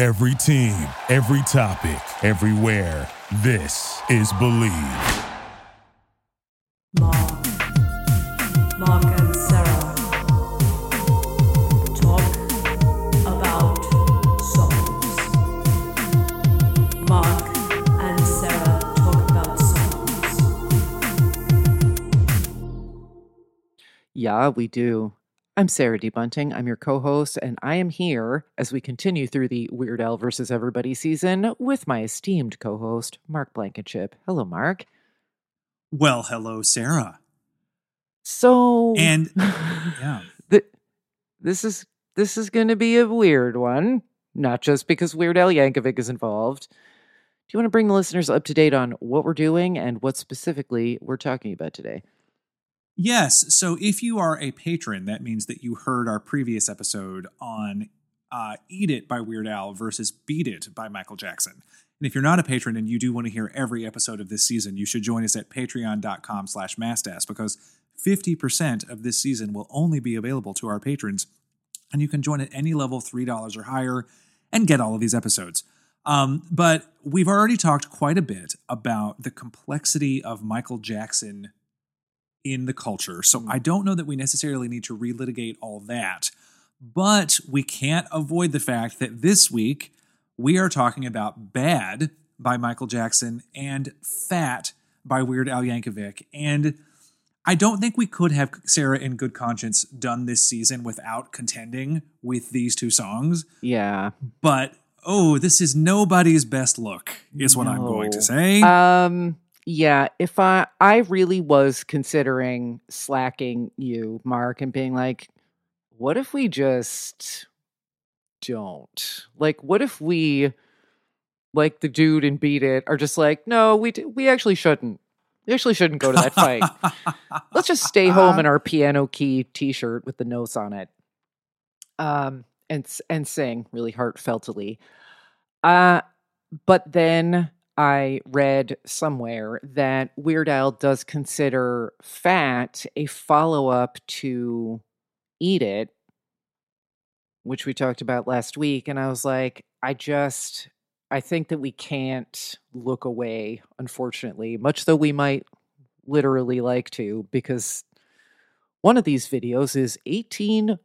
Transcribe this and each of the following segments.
Every team, every topic, everywhere. This is Bleav. Mark, Mark and Sarah talk about songs. Mark and Sarah talk about songs. Yeah, we do. I'm Sarah D. Bunting. I'm your co host, and I am here as we continue through the Weird Al versus Everybody season with my esteemed co host, Mark Blankenship. Hello, Mark. Well, hello, Sarah. So, And yeah, th- this is this is going to be a weird one, not just because Weird Al Yankovic is involved. Do you want to bring the listeners up to date on what we're doing and what specifically we're talking about today? Yes. So if you are a patron, that means that you heard our previous episode on uh, "Eat It" by Weird Al versus "Beat It" by Michael Jackson. And if you're not a patron and you do want to hear every episode of this season, you should join us at patreon.com slash mastas because 50% of this season will only be available to our patrons. And you can join at any level, $3 or higher, and get all of these episodes. Um, but we've already talked quite a bit about the complexity of Michael Jackson in the culture. So I don't know that we necessarily need to relitigate all that. But we can't avoid the fact that this week we are talking about Bad by Michael Jackson and Fat by Weird Al Yankovic. And I don't think we could have Sarah in good conscience done this season without contending with these two songs. Yeah. But oh, this is nobody's best look, is what I'm going to say. Um yeah, if I I really was considering slacking you, Mark, and being like, what if we just don't? Like what if we like the dude and beat it are just like, no, we d- we actually shouldn't. We actually shouldn't go to that fight. Let's just stay home in our piano key t-shirt with the notes on it. Um and and sing really heartfeltly. Uh but then I read somewhere that Weird Al does consider Fat a follow up to Eat It, which we talked about last week. And I was like, I just, I think that we can't look away, unfortunately, much though we might literally like to, because one of these videos is 18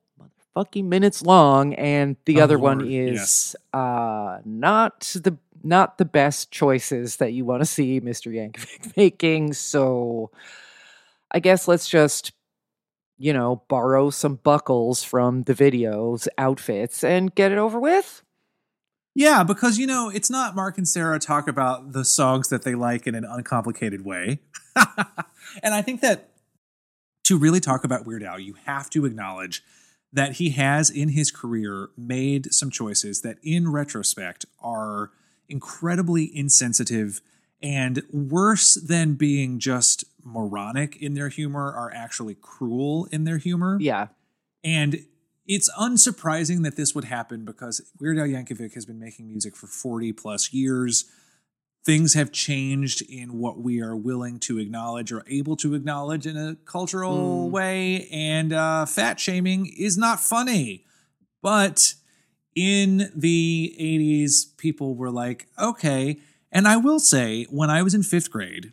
motherfucking minutes long, and the Oh, other one is uh not the not the best choices that you want to see Mr. Yankovic making. So I guess let's just you know borrow some buckles from the videos outfits and get it over with. Yeah, because you know, it's not Mark and Sarah talk about the songs that they like in an uncomplicated way. and I think that to really talk about Weird Al, you have to acknowledge that he has in his career made some choices that in retrospect are incredibly insensitive and worse than being just moronic in their humor are actually cruel in their humor. Yeah. And it's unsurprising that this would happen because Weird Al Yankovic has been making music for 40 plus years. Things have changed in what we are willing to acknowledge or able to acknowledge in a cultural Mm. way. And uh, fat shaming is not funny. But in the 80s, people were like, okay. And I will say, when I was in fifth grade,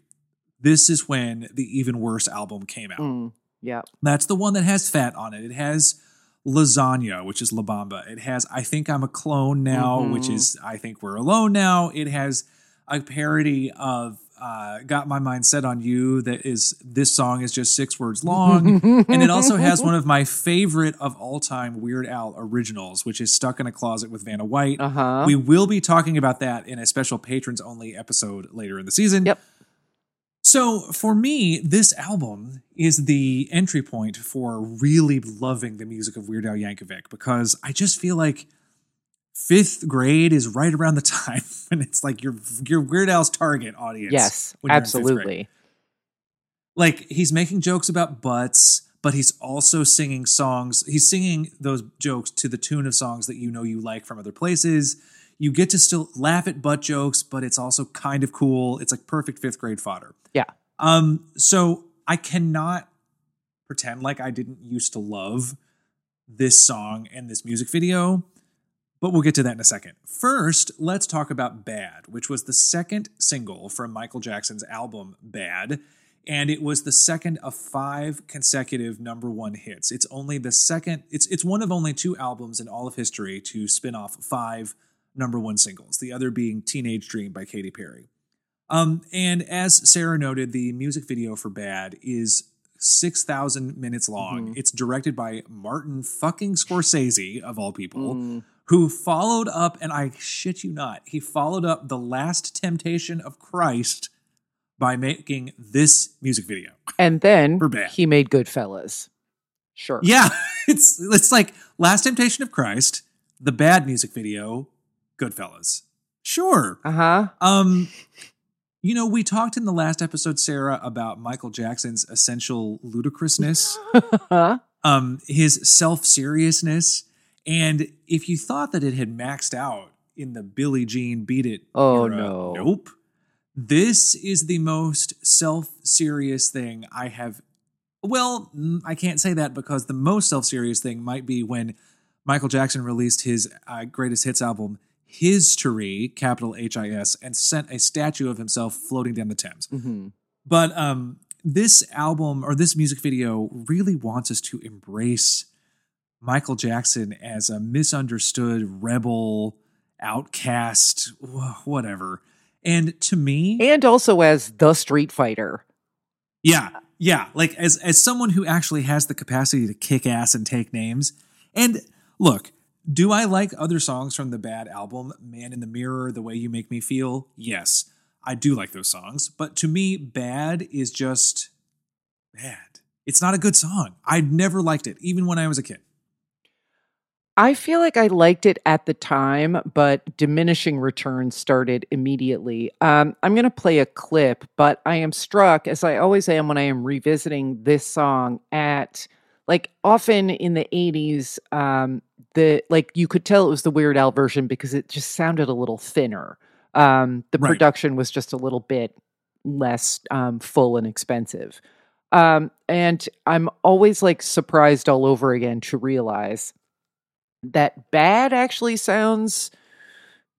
this is when the Even Worse album came out. Mm, yeah. That's the one that has fat on it. It has Lasagna, which is La Bamba. It has I Think I'm a Clone Now, which Mhm. is I Think We're Alone Now. It has a parody of uh, Got My Mind Set on You that is this song is just six words long. and it also has one of my favorite of all time Weird Al originals, which is Stuck in a Closet with Vanna White. Uh huh. We will be talking about that in a special patrons only episode later in the season. Yep. So for me, this album is the entry point for really loving the music of Weird Al Yankovic because I just feel like fifth grade is right around the time when it's like your your Weird Al's target audience. Yes, when you're in fifth grade. absolutely. Like he's making jokes about butts, but he's also singing songs. He's singing those jokes to the tune of songs that you know you like from other places. You get to still laugh at butt jokes, but it's also kind of cool. It's like perfect fifth grade fodder. Yeah. Um, so I cannot pretend like I didn't used to love this song and this music video, but we'll get to that in a second. First, let's talk about Bad, which was the second single from Michael Jackson's album Bad, and it was the second of five consecutive number one hits. It's only the second, it's it's one of only two albums in all of history to spin off five number one singles, the other being Teenage Dream by Katy Perry. Um, and as Sarah noted, the music video for Bad is 6,000 minutes long. It's directed by Martin fucking Scorsese, of all people, Mm. Who followed up, and I shit you not, he followed up The Last Temptation of Christ by making this music video. And then he made Goodfellas. Sure. Yeah, it's it's like Last Temptation of Christ, the bad music video, Goodfellas. Sure. Uh huh. Um, you know, we talked in the last episode, Sarah, about Michael Jackson's essential ludicrousness, um, his self seriousness, and if you thought that it had maxed out in the Billie Jean Beat It, Oh, era, no. nope. This is the most self serious thing I have. Well, mm, I can't say that because the most self serious thing might be when Michael Jackson released his uh, greatest hits album, History, capital H I S, and sent a statue of himself floating down the Thames. hmm But um, this album or this music video really wants us to embrace Michael Jackson as a misunderstood rebel, outcast, whatever. And to me, And also as the Street Fighter. yeah, yeah, like as as someone who actually has the capacity to kick ass and take names. And look, do I like other songs from the Bad album, Man in the Mirror, The Way You Make Me Feel? Yes, I do like those songs. But to me, Bad is just bad. It's not a good song. I'd never liked it, even when I was a kid. I feel like I liked it at the time, but diminishing returns started immediately. Um, I'm going to play a clip, but I am struck, as I always am when I am revisiting this song, at like often in the 80s, um, the like you could tell it was the Weird Al version because it just sounded a little thinner. Um, the Right. production was just a little bit less um, full and expensive. Um, and I'm always like surprised all over again to realize that bad actually sounds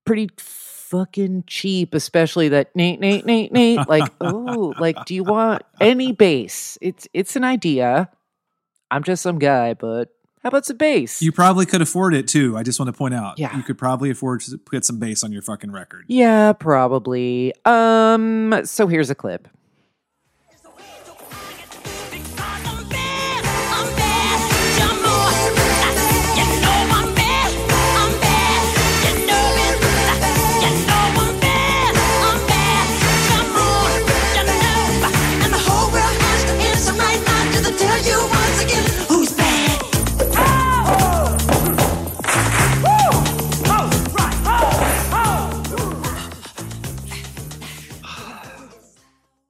pretty fucking cheap, especially that Nate, Nate, Nate, Nate. Like, oh, like, do you want any bass? It's it's an idea. I'm just some guy, but how about some bass? You probably could afford it too. I just want to point out. Yeah. You could probably afford to put some bass on your fucking record. yeah, probably. Um, so here's a clip.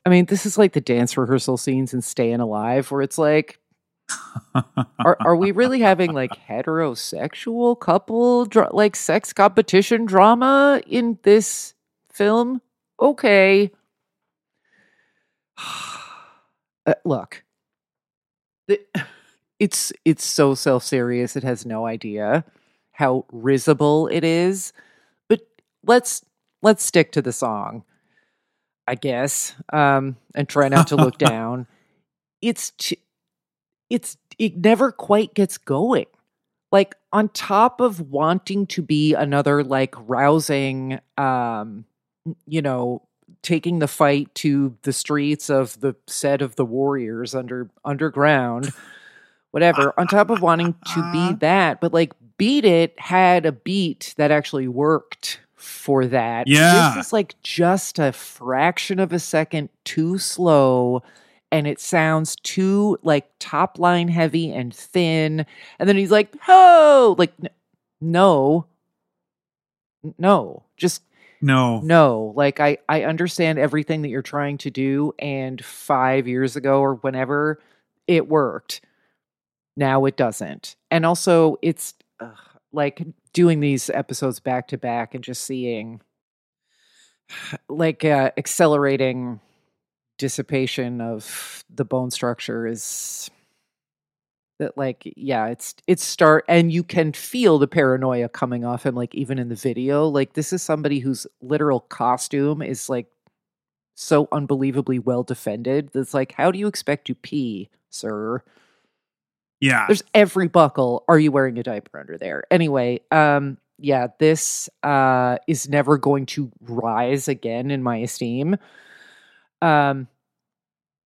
I mean, this is like the dance rehearsal scenes in Staying Alive, where it's like, are are we really having like heterosexual couple dra- like sex competition drama in this film? Okay. Uh, look, the, it's it's so self serious. It has no idea how risible it is. But let's let's stick to the song. I guess, um, and try not to look down. It's t- it's it never quite gets going. like on top of wanting to be another like rousing um you know taking the fight to the streets of the set of the warriors under underground whatever on top of wanting to be that but like beat it had a beat that actually worked for that. Yeah. this is like just a fraction of a second too slow and it sounds too like top line heavy and thin. And then he's like oh like no. No. Just No. no. Like i i understand everything that you're trying to do and 5 years ago or whenever it worked. Now it doesn't. And also it's ugh, like doing these episodes back to back and just seeing like uh, accelerating dissipation of the bone structure is that like yeah it's it's start and you can feel the paranoia coming off him like even in the video. Like this is somebody whose literal costume is like so unbelievably well defended that's like how do you expect to pee sir Yeah. there's every buckle. Are you wearing a diaper under there? Anyway um yeah this uh is never going to rise again in my esteem. Um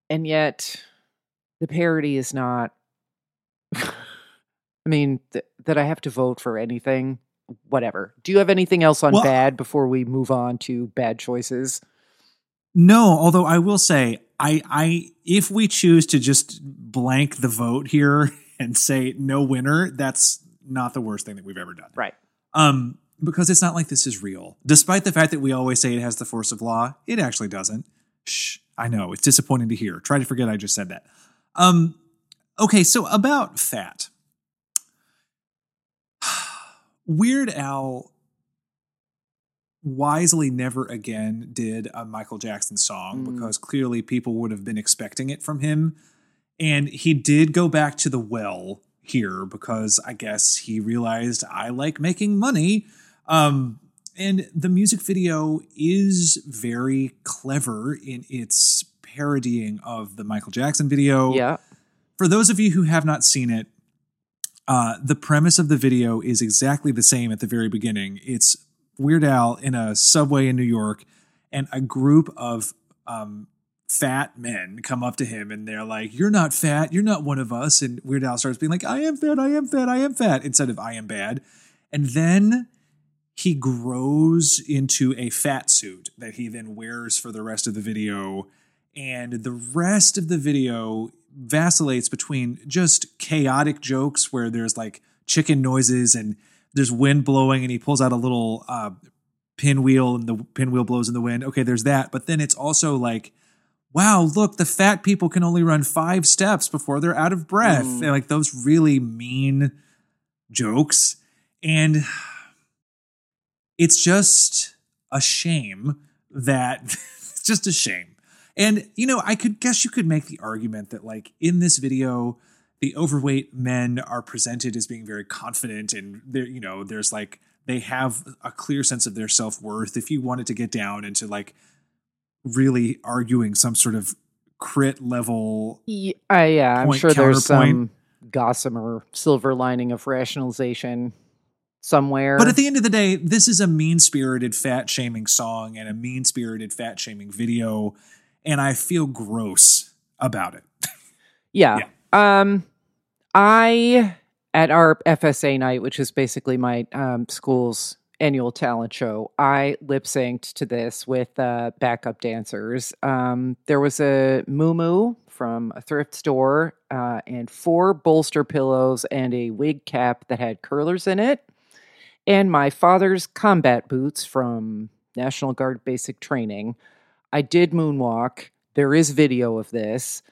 and yet the parody is not i mean th- that i have to vote for anything whatever. Do you have anything else on Well- bad before we move on to bad choices? No, although I will say, I, I, if we choose to just blank the vote here and say no winner, that's not the worst thing that we've ever done. right Um, because it's not like this is real. Despite the fact that we always say it has the force of law, it actually doesn't. Shh, I know it's disappointing to hear. Try to forget I just said that. Um, okay, so about fat. Weird Al wisely never again did a Michael Jackson song Mm. because clearly people would have been expecting it from him. And he did go back to the well here because I guess he realized I like making money. Um, and the music video is very clever in its parodying of the Michael Jackson video. yeah For those of you who have not seen it, uh, the premise of the video is exactly the same at the very beginning. It's Weird Al in a subway in New York, and a group of um, fat men come up to him and they're like, You're not fat. You're not one of us. And Weird Al starts being like, I am fat. I am fat. I am fat instead of I am bad. And then he grows into a fat suit that he then wears for the rest of the video. And the rest of the video vacillates between just chaotic jokes where there's like chicken noises and there's wind blowing and he pulls out a little uh, pinwheel and the pinwheel blows in the wind. Okay, there's that. But then it's also like, wow, look, the fat people can only run five steps before they're out of breath. Mm. And like those really mean jokes. And it's just a shame that it's just a shame. And you know, I could guess you could make the argument that like in this video, the overweight men are presented as being very confident and there, you know, there's like they have a clear sense of their self-worth. If you wanted to get down into like really arguing some sort of crit level Yeah, uh, yeah, I'm sure there's some gossamer silver lining of rationalization somewhere. But at the end of the day, this is a mean spirited fat shaming song and a mean spirited fat shaming video. And I feel gross about it. yeah. Um, I at our FSA night, which is basically my um, school's annual talent show, I lip synced to this with uh, backup dancers. Um, there was a moo from a thrift store uh, and four bolster pillows and a wig cap that had curlers in it. and my father's combat boots from National Guard basic training. I did moonwalk. There is video of this.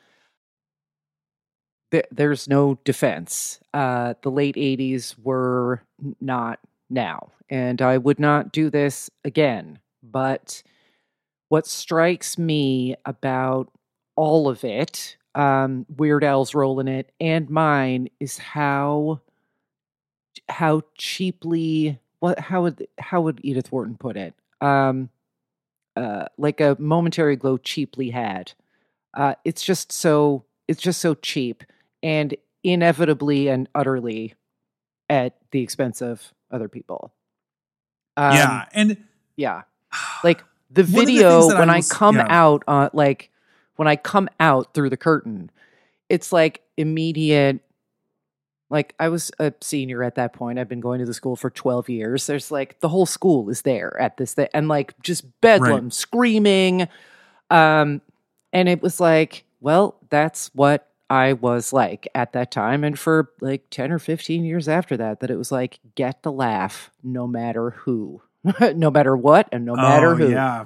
There's no defense. Uh, the late 80s were not now, and I would not do this again. But what strikes me about all of it, um, Weird Al's role in it, and mine, is how how cheaply what how would how would Edith Wharton put it? Um uh like a momentary glow cheaply had. Uh it's just so it's just so cheap and inevitably and utterly at the expense of other people. Um, yeah, and yeah. Like the of the video I when I, come yeah. out on like when I come out through the curtain, it's like immediate like I was a senior at that point. I've been going to the school for 12 years. There's like the whole school is there at this thing and like just bedlam, screaming. Um and it was like, well, that's what I was like at that time and for like 10 or 15 years after that that it was like get the laugh no matter who. no matter what and no matter oh, who. yeah,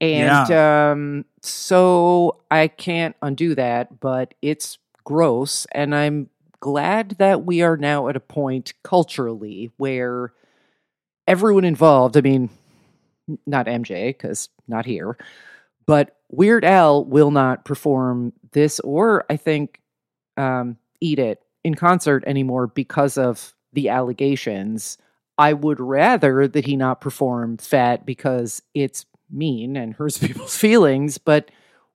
And um, so I can't undo that, but it's gross. And I'm glad that we are now at a point culturally where everyone involved, I mean, not MJ, because not here, but Weird Al will not perform this or I think um, Eat It in concert anymore because of the allegations. I would rather that he not perform Fat because it's mean and hurts people's feelings. But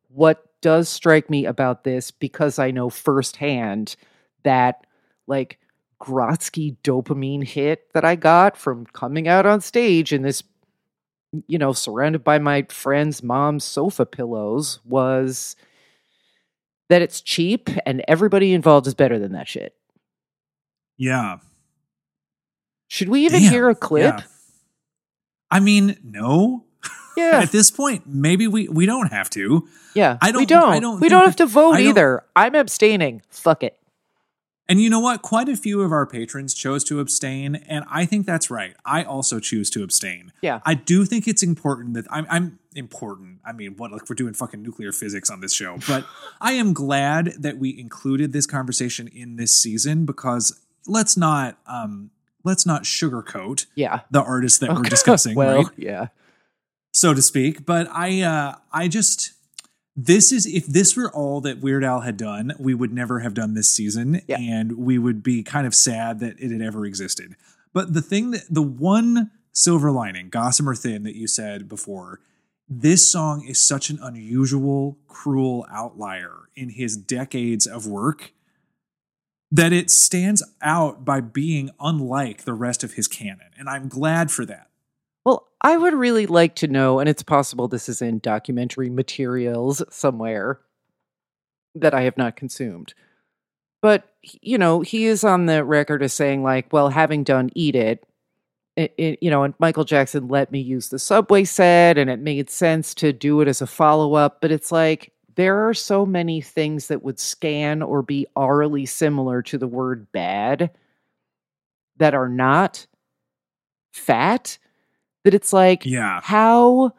what does strike me about this, because I know firsthand that like Grotsky dopamine hit that I got from coming out on stage in this, you know, surrounded by my friend's mom's sofa pillows was that it's cheap and everybody involved is better than that shit. yeah. Should we even Damn, hear a clip? yeah. I mean, no. Yeah. At this point, maybe we we don't have to. Yeah, I don't- don't. I don't we don't have to vote either. I'm abstaining. Fuck it. And you know what? Quite a few of our patrons chose to abstain, and I think that's right. I also choose to abstain. Yeah. I do think it's important that I'm, I'm important. I mean, what like we're doing fucking nuclear physics on this show, but I am glad that we included this conversation in this season because let's not um let's not sugarcoat Yeah. the artists that we're discussing, well, right? yeah. so to speak. But I, uh, I just this is if this were all that Weird Al had done, we would never have done this season, Yeah. and we would be kind of sad that it had ever existed. But the thing that the one silver lining, Gossamer Thin, that you said before, this song is such an unusual, cruel outlier in his decades of work that it stands out by being unlike the rest of his canon, and I'm glad for that. Well, I would really like to know, and it's possible this is in documentary materials somewhere that I have not consumed. But, you know, he is on the record as saying, like, well, having done Eat It, it, it, you know, and Michael Jackson let me use the subway set, and it made sense to do it as a follow up. But it's like, there are so many things that would scan or be aurally similar to the word bad that are not fat that it's like Yeah. how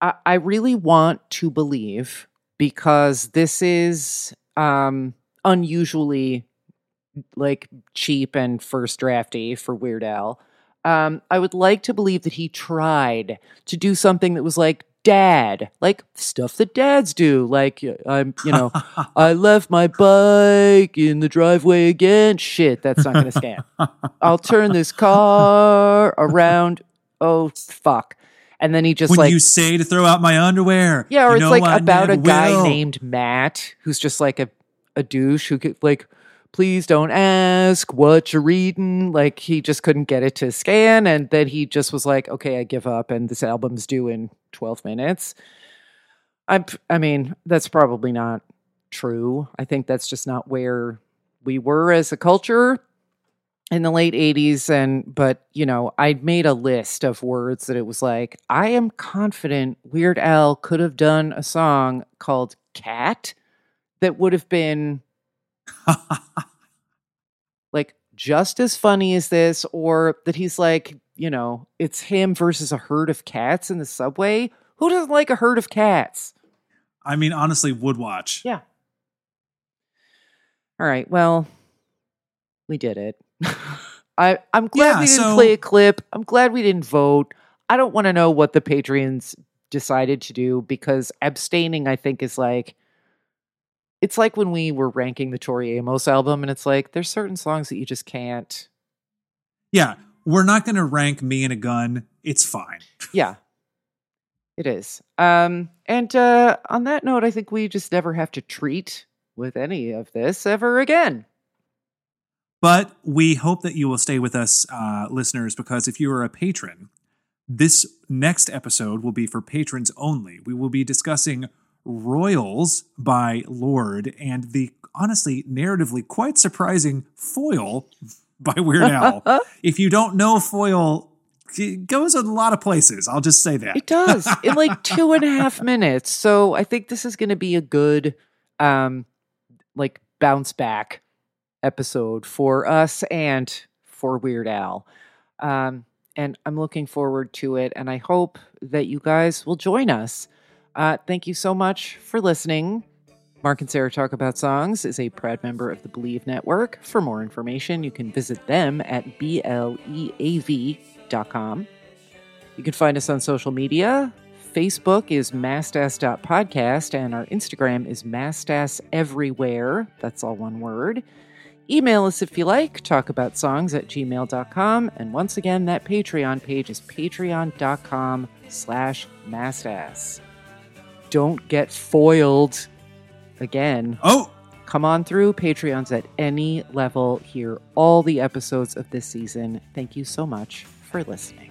I, I really want to believe because this is um unusually like cheap and first drafty for Weird Al. Um, I would like to believe that he tried to do something that was like dad, like stuff that dads do. Like I'm, you know, I left my bike in the driveway again. Shit, that's not going to scan. I'll turn this car around. Oh fuck! And then he just when like you say to throw out my underwear. yeah, or it's like about a guy will. named Matt who's just like a a douche who could like please don't ask what you're reading. Like he just couldn't get it to scan, and then he just was like, okay, I give up, and this album's due in 12 minutes. I I mean that's probably not true. I think that's just not where we were as a culture in the late 80s and but you know i made a list of words that it was like i am confident weird al could have done a song called cat that would have been like just as funny as this or that he's like you know it's him versus a herd of cats in the subway. Who doesn't like a herd of cats? I mean, honestly, would watch. yeah. All right well we did it. I i'm glad Yeah, we didn't so- play a clip. I'm glad we didn't vote. I don't want to know what the patreons decided to do because abstaining i think is like it's like when we were ranking the tori amos album and it's like there's certain songs that you just can't Yeah, we're not going to rank me and a gun. It's fine. yeah it is um and uh on that note i think we just never have to treat with any of this ever again But we hope that you will stay with us, uh, listeners, because if you are a patron, this next episode will be for patrons only. We will be discussing Royals by Lorde and the honestly narratively quite surprising Foil by Weird Al. if you don't know Foil, it goes a lot of places. I'll just say that. It does in like two and a half minutes. So I think this is going to be a good, um, like bounce back episode for us and for Weird Al. Um, and I'm looking forward to it. And I hope that you guys will join us. Uh, thank you so much for listening. Mark and Sarah Talk About Songs is a proud member of the Bleav Network. For more information, you can visit them at bleav.com. You can find us on social media. Facebook is mastas.podcast, and our Instagram is mastas everywhere. That's all one word. Email us if you like, talkaboutsongs at gmail.com. And once again, that Patreon page is patreon.com slash mastas. Don't get foiled again. Oh, Come on through. Patreons at any level. Hear all the episodes of this season. Thank you so much for listening.